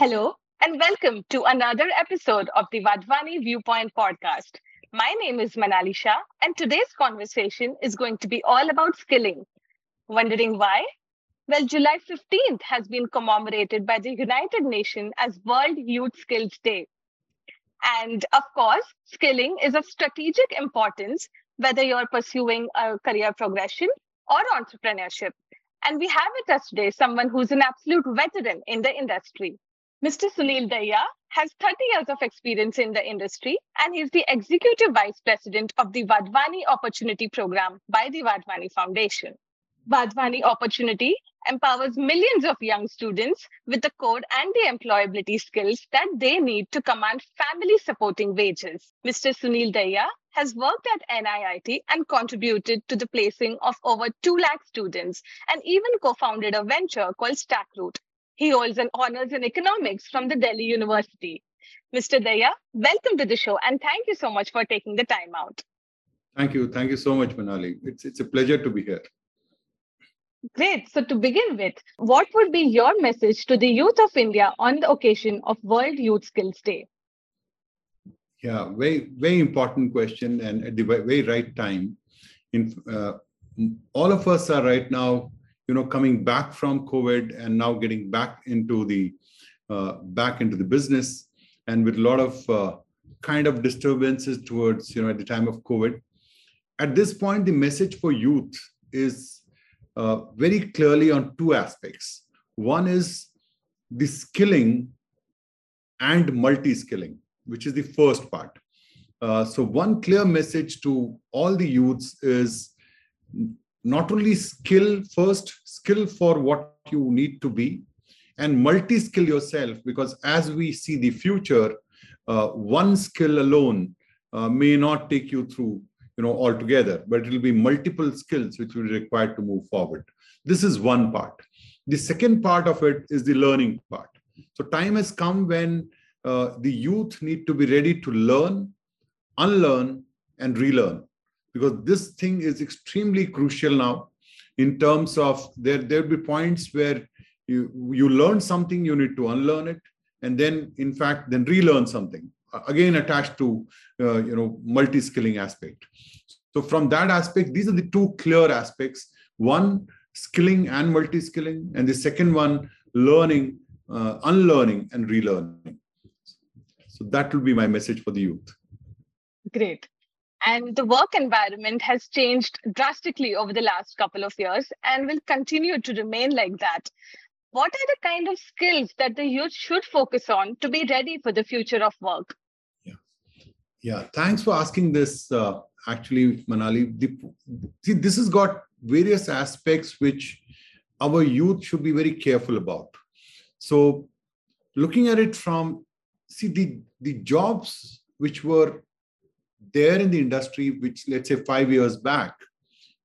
Hello, and welcome to another episode of the Wadhwani Viewpoint podcast. My name is Manali Shah, and today's conversation is going to be all about skilling. Wondering why? Well, July 15th has been commemorated by the United Nations as World Youth Skills Day. And of course, skilling is of strategic importance, whether you're pursuing a career progression or entrepreneurship. And we have with us today someone who's an absolute veteran in the industry. Mr. Sunil Dahiya has 30 years of experience in the industry and he's the Executive Vice President of the Wadhwani Opportunity Program by the Wadhwani Foundation. Wadhwani Opportunity empowers millions of young students with the code and the employability skills that they need to command family supporting wages. Mr. Sunil Dahiya has worked at NIIT and contributed to the placing of over 2 lakh students and even co-founded a venture called StackRoute he holds an honors in economics from the Delhi University. Mr. Dahiya, welcome to the show and thank you so much for taking the time out. Thank you. Thank you so much, Manali. It's, it's a pleasure to be here. Great. So, to begin with, what would be your message to the youth of India on the occasion of World Youth Skills Day? Yeah, very, very important question and at the very right time. In, uh, all of us are right now you know coming back from covid and now getting back into the uh, back into the business and with a lot of uh, kind of disturbances towards you know at the time of covid. At this point the message for youth is uh, very clearly on two aspects. One is the skilling and multi-skilling which is the first part. Uh, so one clear message to all the youths is not only skill first, skill for what you need to be, and multi skill yourself, because as we see the future, uh, one skill alone uh, may not take you through you know altogether but it will be multiple skills which will be required to move forward. This is one part. The second part of it is the learning part. So time has come when uh, the youth need to be ready to learn unlearn and relearn because this thing is extremely crucial now in terms of there there'll be points where you you learn something you need to unlearn it and then in fact then relearn something. Again attached to uh, you know multi-skilling aspect. So from that aspect these are the two clear aspects. One skilling and multi-skilling and the second one learning uh, unlearning and relearning. So that will be my message for the youth. Great and the work environment has changed drastically over the last couple of years and will continue to remain like that. What are the kind of skills that the youth should focus on to be ready for the future of work? Yeah, yeah. Thanks for asking this. Uh, actually, Manali, the, see, this has got various aspects which our youth should be very careful about. So, looking at it from see the the jobs which were there in the industry, which let's say five years back,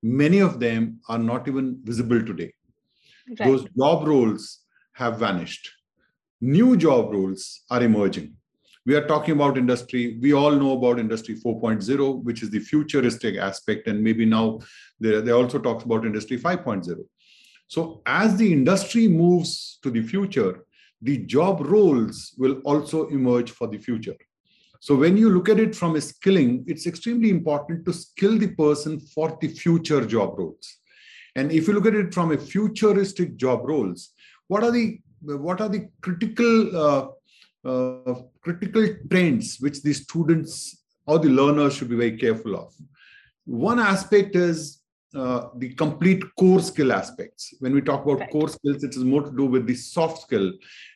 many of them are not even visible today. Right. Those job roles have vanished. New job roles are emerging. We are talking about industry. We all know about industry 4.0, which is the futuristic aspect. And maybe now they, they also talks about industry 5.0. So as the industry moves to the future, the job roles will also emerge for the future. So when you look at it from a skilling, it's extremely important to skill the person for the future job roles. And if you look at it from a futuristic job roles, what are the what are the critical uh, uh, critical trends which the students or the learners should be very careful of? One aspect is uh, the complete core skill aspects. When we talk about right. core skills, it is more to do with the soft skill,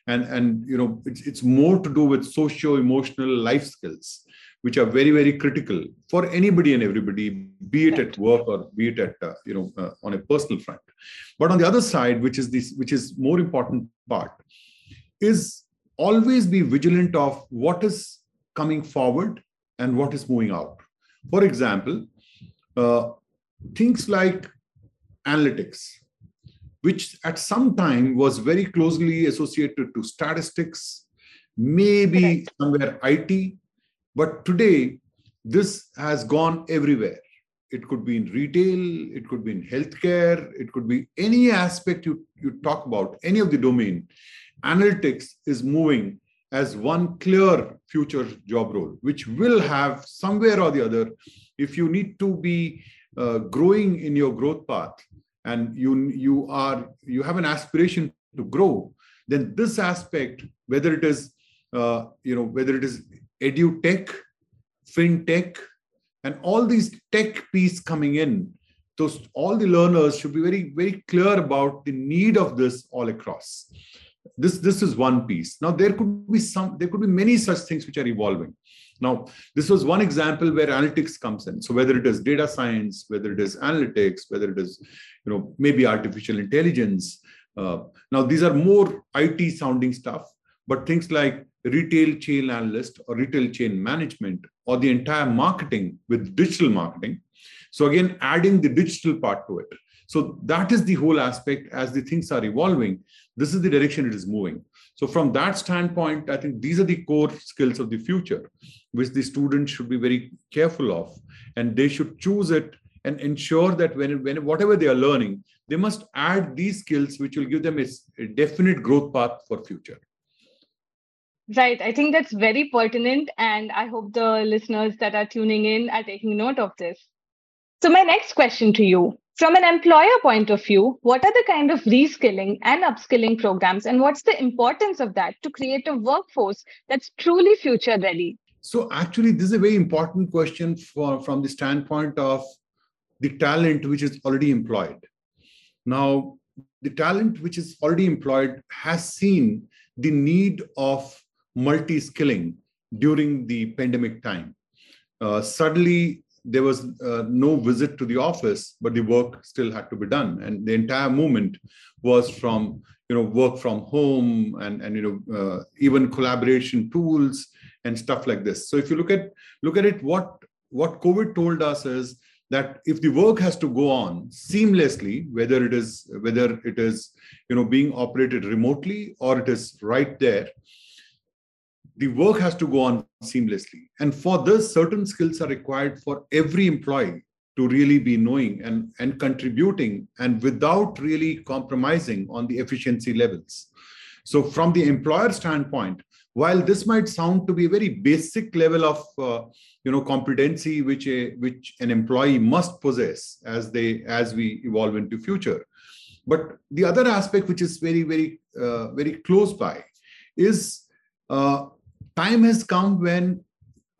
and and you know it's it's more to do with socio emotional life skills, which are very very critical for anybody and everybody, be it right. at work or be it at uh, you know uh, on a personal front. But on the other side, which is this, which is more important part, is always be vigilant of what is coming forward and what is moving out. For example. Uh, things like analytics, which at some time was very closely associated to statistics, maybe somewhere IT, but today this has gone everywhere. It could be in retail, it could be in healthcare, it could be any aspect you, you talk about, any of the domain. analytics is moving as one clear future job role, which will have somewhere or the other, if you need to be uh, growing in your growth path and you you are you have an aspiration to grow, then this aspect, whether it is uh, you know whether it is edu tech, fintech, and all these tech piece coming in, those all the learners should be very very clear about the need of this all across. This this is one piece. Now there could be some there could be many such things which are evolving now this was one example where analytics comes in. So whether it is data science whether it is analytics whether it is you know maybe artificial intelligence uh, now these are more it sounding stuff but things like retail chain analyst or retail chain management or the entire marketing with digital marketing. So again adding the digital part to it so that is the whole aspect as the things are evolving. This is the direction it is moving. So from that standpoint, I think these are the core skills of the future, which the students should be very careful of, and they should choose it and ensure that when, when whatever they are learning, they must add these skills, which will give them a, a definite growth path for future. Right. I think that's very pertinent. And I hope the listeners that are tuning in are taking note of this. So, my next question to you from an employer point of view, what are the kind of reskilling and upskilling programs, and what's the importance of that to create a workforce that's truly future ready? So, actually, this is a very important question for, from the standpoint of the talent which is already employed. Now, the talent which is already employed has seen the need of multi skilling during the pandemic time. Uh, suddenly, there was uh, no visit to the office, but the work still had to be done. And the entire movement was from, you know, work from home and, and you know, uh, even collaboration tools and stuff like this. So if you look at look at it, what what COVID told us is that if the work has to go on seamlessly, whether it is whether it is you know being operated remotely or it is right there, the work has to go on seamlessly. And for this, certain skills are required for every employee to really be knowing and, and contributing and without really compromising on the efficiency levels. So, from the employer standpoint, while this might sound to be a very basic level of uh, you know competency which a which an employee must possess as they as we evolve into future but the other aspect which is very very uh, very close by is uh, time has come when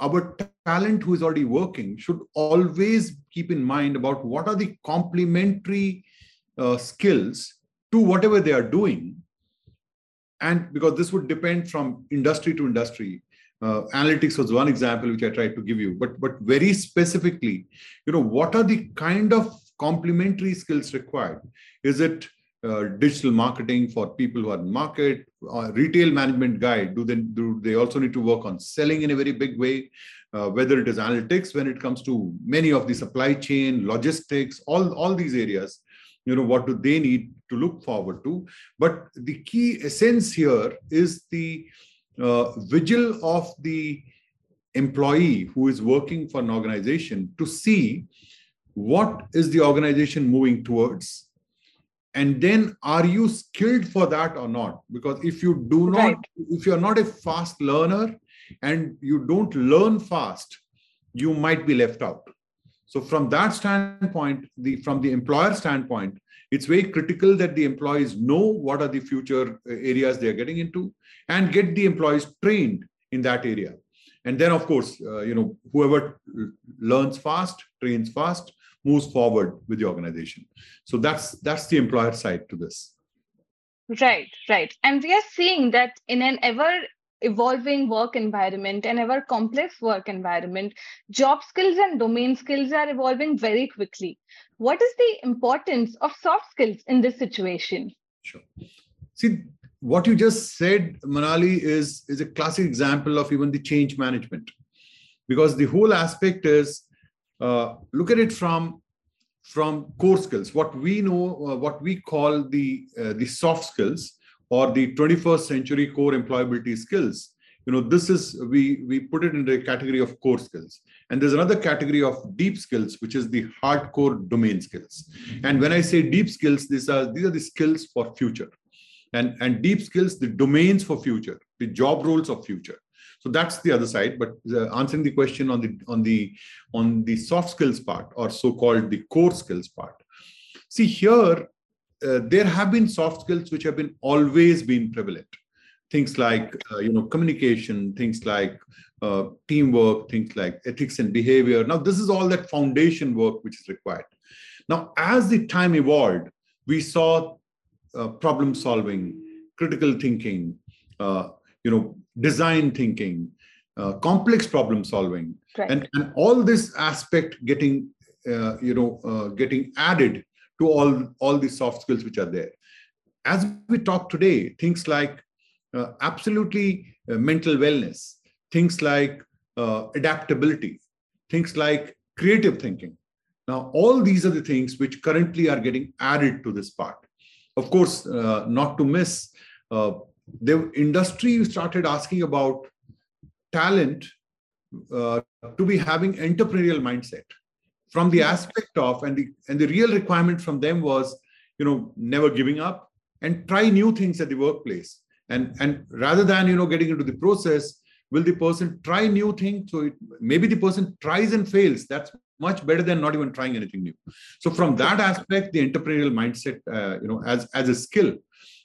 our talent who is already working should always keep in mind about what are the complementary uh, skills to whatever they are doing. And because this would depend from industry to industry. Uh, analytics was one example which i tried to give you but but very specifically you know what are the kind of complementary skills required? Is it uh, digital marketing for people who are in market, uh, retail management guide. Do they do they also need to work on selling in a very big way? Uh, whether it is analytics when it comes to many of the supply chain, logistics, all all these areas. You know what do they need to look forward to? But the key essence here is the uh, vigil of the employee who is working for an organization to see what is the organization moving towards and then are you skilled for that or not? Because if you do not right. if you're not a fast learner and you don't learn fast you might be left out. So from that standpoint the from the employer standpoint it's very critical that the employees know what are the future uh, areas they are getting into and get the employees trained in that area. And then of course uh, you know whoever learns fast trains fast moves forward with the organization. So that's that's the employer side to this. Right right. And we are seeing that in an ever evolving work environment and ever complex work environment job skills and domain skills are evolving very quickly. What is the importance of soft skills in this situation? Sure. See what you just said manali is is a classic example of even the change management. Because the whole aspect is uh, look at it from from core skills. What we know uh, what we call the uh, the soft skills or the 21st century core employability skills you know this is we we put it in the category of core skills. And there's another category of deep skills which is the hardcore domain skills. And when i say deep skills these are these are the skills for future. And and deep skills the domains for future the job roles of future so that's the other side but uh, answering the question on the on the on the soft skills part or so called the core skills part. See here uh, there have been soft skills which have been always been prevalent. Things like uh, you know communication things like uh, teamwork things like ethics and behavior. Now this is all that foundation work which is required. Now as the time evolved we saw uh, problem solving critical thinking uh, you know design thinking uh, complex problem solving right. and, and all this aspect getting uh, you know getting added to all all the soft skills which are there as we talk today things like uh, absolutely uh, mental wellness, things like uh, adaptability, things like creative thinking. Now, all these are the things which currently are getting added to this part. Of course, uh, not to miss, uh, the industry started asking about talent uh, to be having entrepreneurial mindset from the aspect of and the and the real requirement from them was you know never giving up and try new things at the workplace. And and rather than you know getting into the process will the person try new things so it, maybe the person tries and fails. That's much better than not even trying anything new. So from that aspect the entrepreneurial mindset uh, you know as as a skill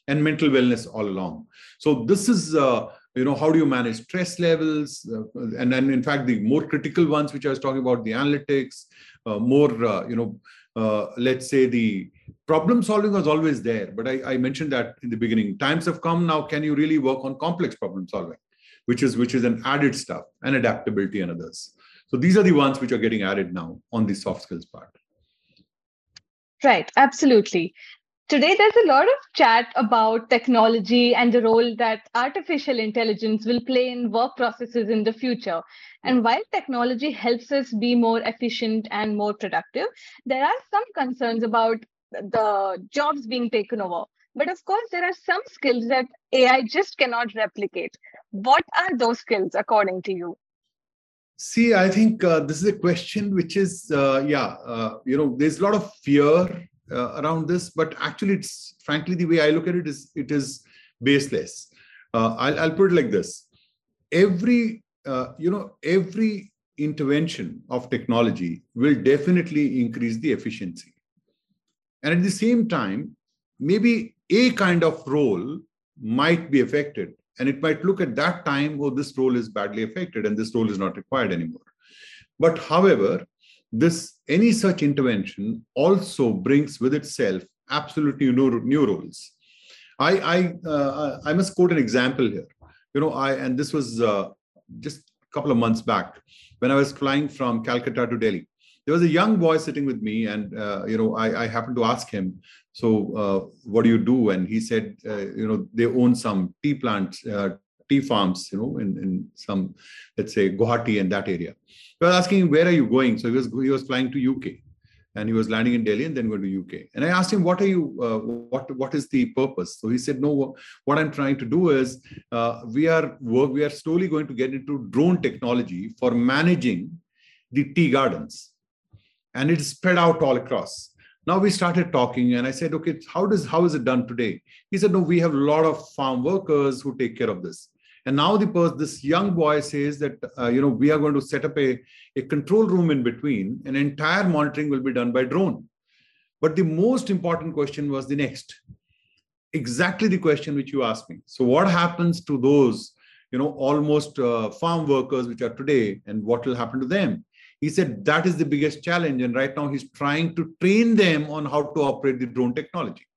and mental wellness all along. So this is uh, you know how do you manage stress levels? Uh, and then in fact the more critical ones which i was talking about the analytics uh, more uh, you know uh, let's say the problem solving was always there. But I, I, mentioned that in the beginning times have come. Now can you really work on complex problem solving which is which is an added stuff and adaptability and others. So these are the ones which are getting added now on the soft skills part. Right. Absolutely today there's a lot of chat about technology and the role that artificial intelligence will play in work processes in the future and while technology helps us be more efficient and more productive, there are some concerns about the jobs being taken over. But of course, there are some skills that AI just cannot replicate. What are those skills, according to you? See, I think uh, this is a question which is, uh, yeah, uh, you know, there's a lot of fear uh, around this, but actually, it's frankly the way I look at it is it is baseless. Uh, I'll, I'll put it like this: every uh, you know, every intervention of technology will definitely increase the efficiency. And at the same time, maybe a kind of role might be affected. And it might look at that time, oh, this role is badly affected and this role is not required anymore. But however, this any such intervention also brings with itself absolutely new, new roles. I I uh, I must quote an example here. You know, I and this was uh, just a couple of months back when I was flying from Calcutta to Delhi. There was a young boy sitting with me, and uh, you know, I, I, happened to ask him, "So, uh, what do you do?" And he said, uh, "You know, they own some tea plants, uh, tea farms, you know, in, in some, let's say, Guwahati and that area." So I was asking "Where are you going?" So he was he was flying to UK, and he was landing in Delhi and then going to UK. And I asked him, "What are you? Uh, what what is the purpose?" So he said, "No, what I'm trying to do is uh, we are work, we are slowly going to get into drone technology for managing the tea gardens, and it's spread out all across." Now we started talking, and I said, "Okay, how does how is it done today?" He said, "No, we have a lot of farm workers who take care of this." And now the person, this young boy says that, uh, you know, we are going to set up a, a control room in between and entire monitoring will be done by drone. But the most important question was the next. Exactly the question which you asked me. So what happens to those, you know, almost uh, farm workers which are today and what will happen to them? He said that is the biggest challenge. And right now he's trying to train them on how to operate the drone technology.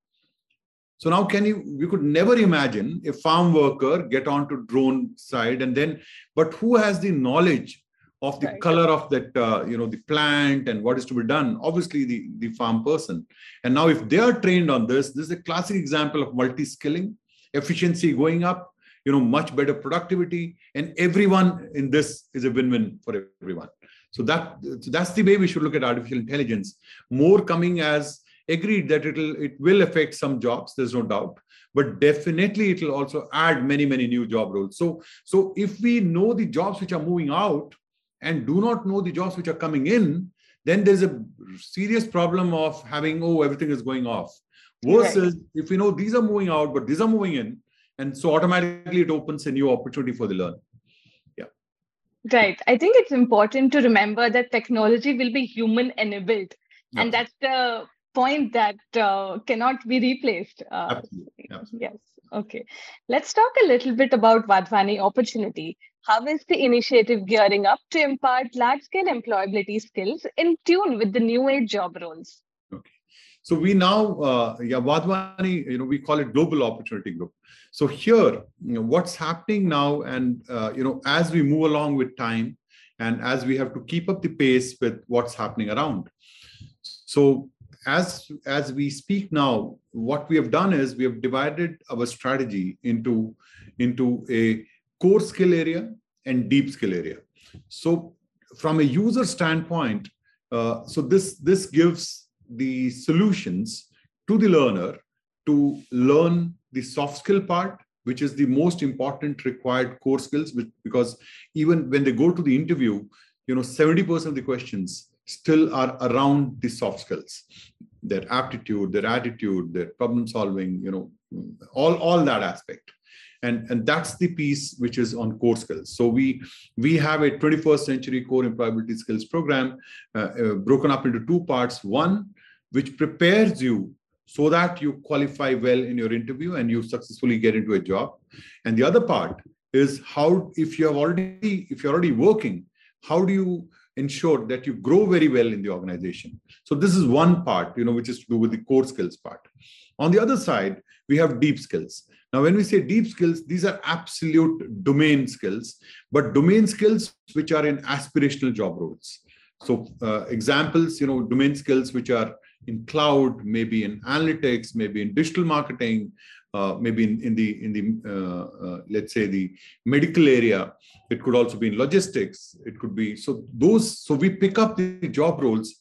So now can you, we could never imagine a farm worker get onto the drone side and then, but who has the knowledge of the right. color of that, uh, you know, the plant and what is to be done? Obviously the, the farm person. And now if they are trained on this, this is a classic example of multi-skilling, efficiency going up, you know, much better productivity and everyone in this is a win-win for everyone. So that so that's the way we should look at artificial intelligence. More coming as agreed that it'll it will affect some jobs there's no doubt but definitely it will also add many many new job roles so so if we know the jobs which are moving out and do not know the jobs which are coming in then there's a serious problem of having oh everything is going off Versus right. if we know these are moving out, but these are moving in, and so automatically it opens a new opportunity for the learner. Yeah. Right. I think it's important to remember that technology will be human enabled. Yeah. And that's the point that uh, cannot be replaced. Uh, Absolutely. Absolutely. Yes. Okay. Let's talk a little bit about Wadhwani opportunity. How is the initiative gearing up to impart large scale employability skills in tune with the new age job roles? Okay. So we now, uh, yeah, Wadhwani, you know, we call it Global Opportunity Group. So here, you know, what's happening now, and uh, you know, as we move along with time, and as we have to keep up the pace with what's happening around. So as as we speak now, what we have done is we have divided our strategy into into a core skill area and deep skill area. So from a user standpoint, uh, so this this gives the solutions to the learner to learn the soft skill part which is the most important required core skills because even when they go to the interview you know 70% of the questions still are around the soft skills. Their aptitude their attitude their problem solving you know all all that aspect. And and that's the piece which is on core skills. So we we have a 21st century core employability skills program uh, uh, broken up into two parts. One which prepares you so that you qualify well in your interview and you successfully get into a job. And the other part is how if you have already if you're already working how do you ensure that you grow very well in the organization. So this is one part you know which is to do with the core skills part. On the other side we have deep skills. Now when we say deep skills these are absolute domain skills but domain skills which are in aspirational job roles. So uh, examples you know domain skills which are in cloud, maybe in analytics, maybe in digital marketing, uh, maybe in, in the in the uh, uh, let's say the medical area. It could also be in logistics. It could be so those. So we pick up the job roles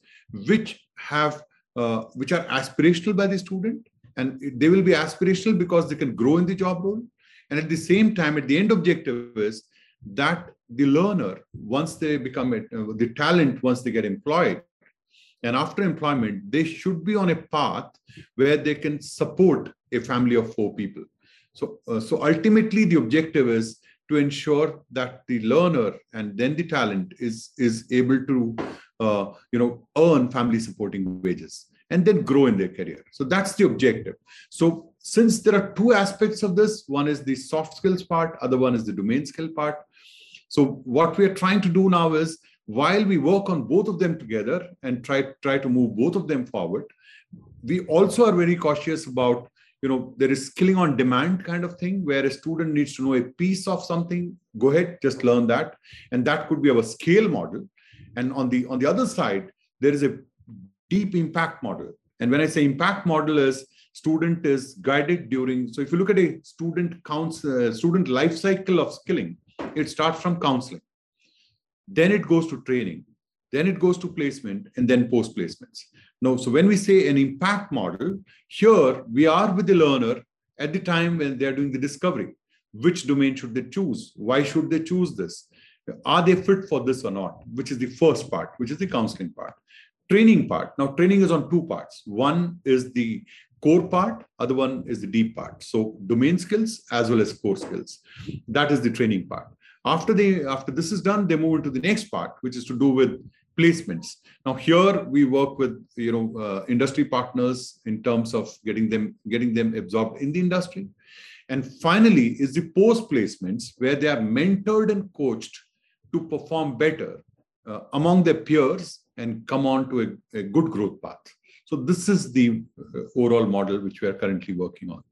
which have uh, which are aspirational by the student, and they will be aspirational because they can grow in the job role. And at the same time, at the end objective is that the learner, once they become a, uh, the talent, once they get employed, and after employment, they should be on a path where they can support a family of four people. So, uh, so ultimately, the objective is to ensure that the learner and then the talent is is able to, uh, you know, earn family supporting wages and then grow in their career. So that's the objective. So since there are two aspects of this, one is the soft skills part, other one is the domain skill part. So what we are trying to do now is while we work on both of them together and try try to move both of them forward we also are very cautious about you know there is skilling on demand kind of thing where a student needs to know a piece of something. Go ahead just learn that. And that could be our scale model. And on the on the other side there is a deep impact model. And when i say impact model is student is guided during so if you look at a student counts uh, student life cycle of skilling it starts from counseling then it goes to training, then it goes to placement, and then post placements. Now, so when we say an impact model, here we are with the learner at the time when they're doing the discovery. Which domain should they choose? Why should they choose this? Are they fit for this or not? Which is the first part, which is the counseling part. Training part. Now, training is on two parts. One is the core part, other one is the deep part. So domain skills as well as core skills. That is the training part. After they after this is done, they move into the next part, which is to do with placements. Now here we work with you know uh, industry partners in terms of getting them getting them absorbed in the industry. And finally is the post placements where they are mentored and coached to perform better uh, among their peers and come on to a, a good growth path. So this is the uh, overall model which we are currently working on.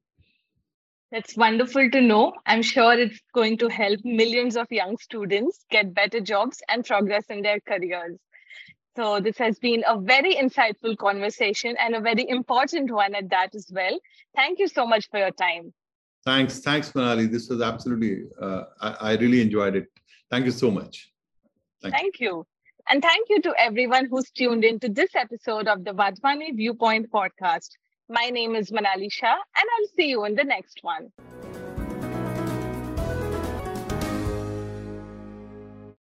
That's wonderful to know. I'm sure it's going to help millions of young students get better jobs and progress in their careers. So, this has been a very insightful conversation and a very important one at that as well. Thank you so much for your time. Thanks. Thanks, Manali. This was absolutely, uh, I, I, really enjoyed it. Thank you so much. Thank, thank you. you. And thank you to everyone who's tuned into this episode of the Wadhwani Viewpoint podcast. My name is Manali Shah, and I'll see you in the next one.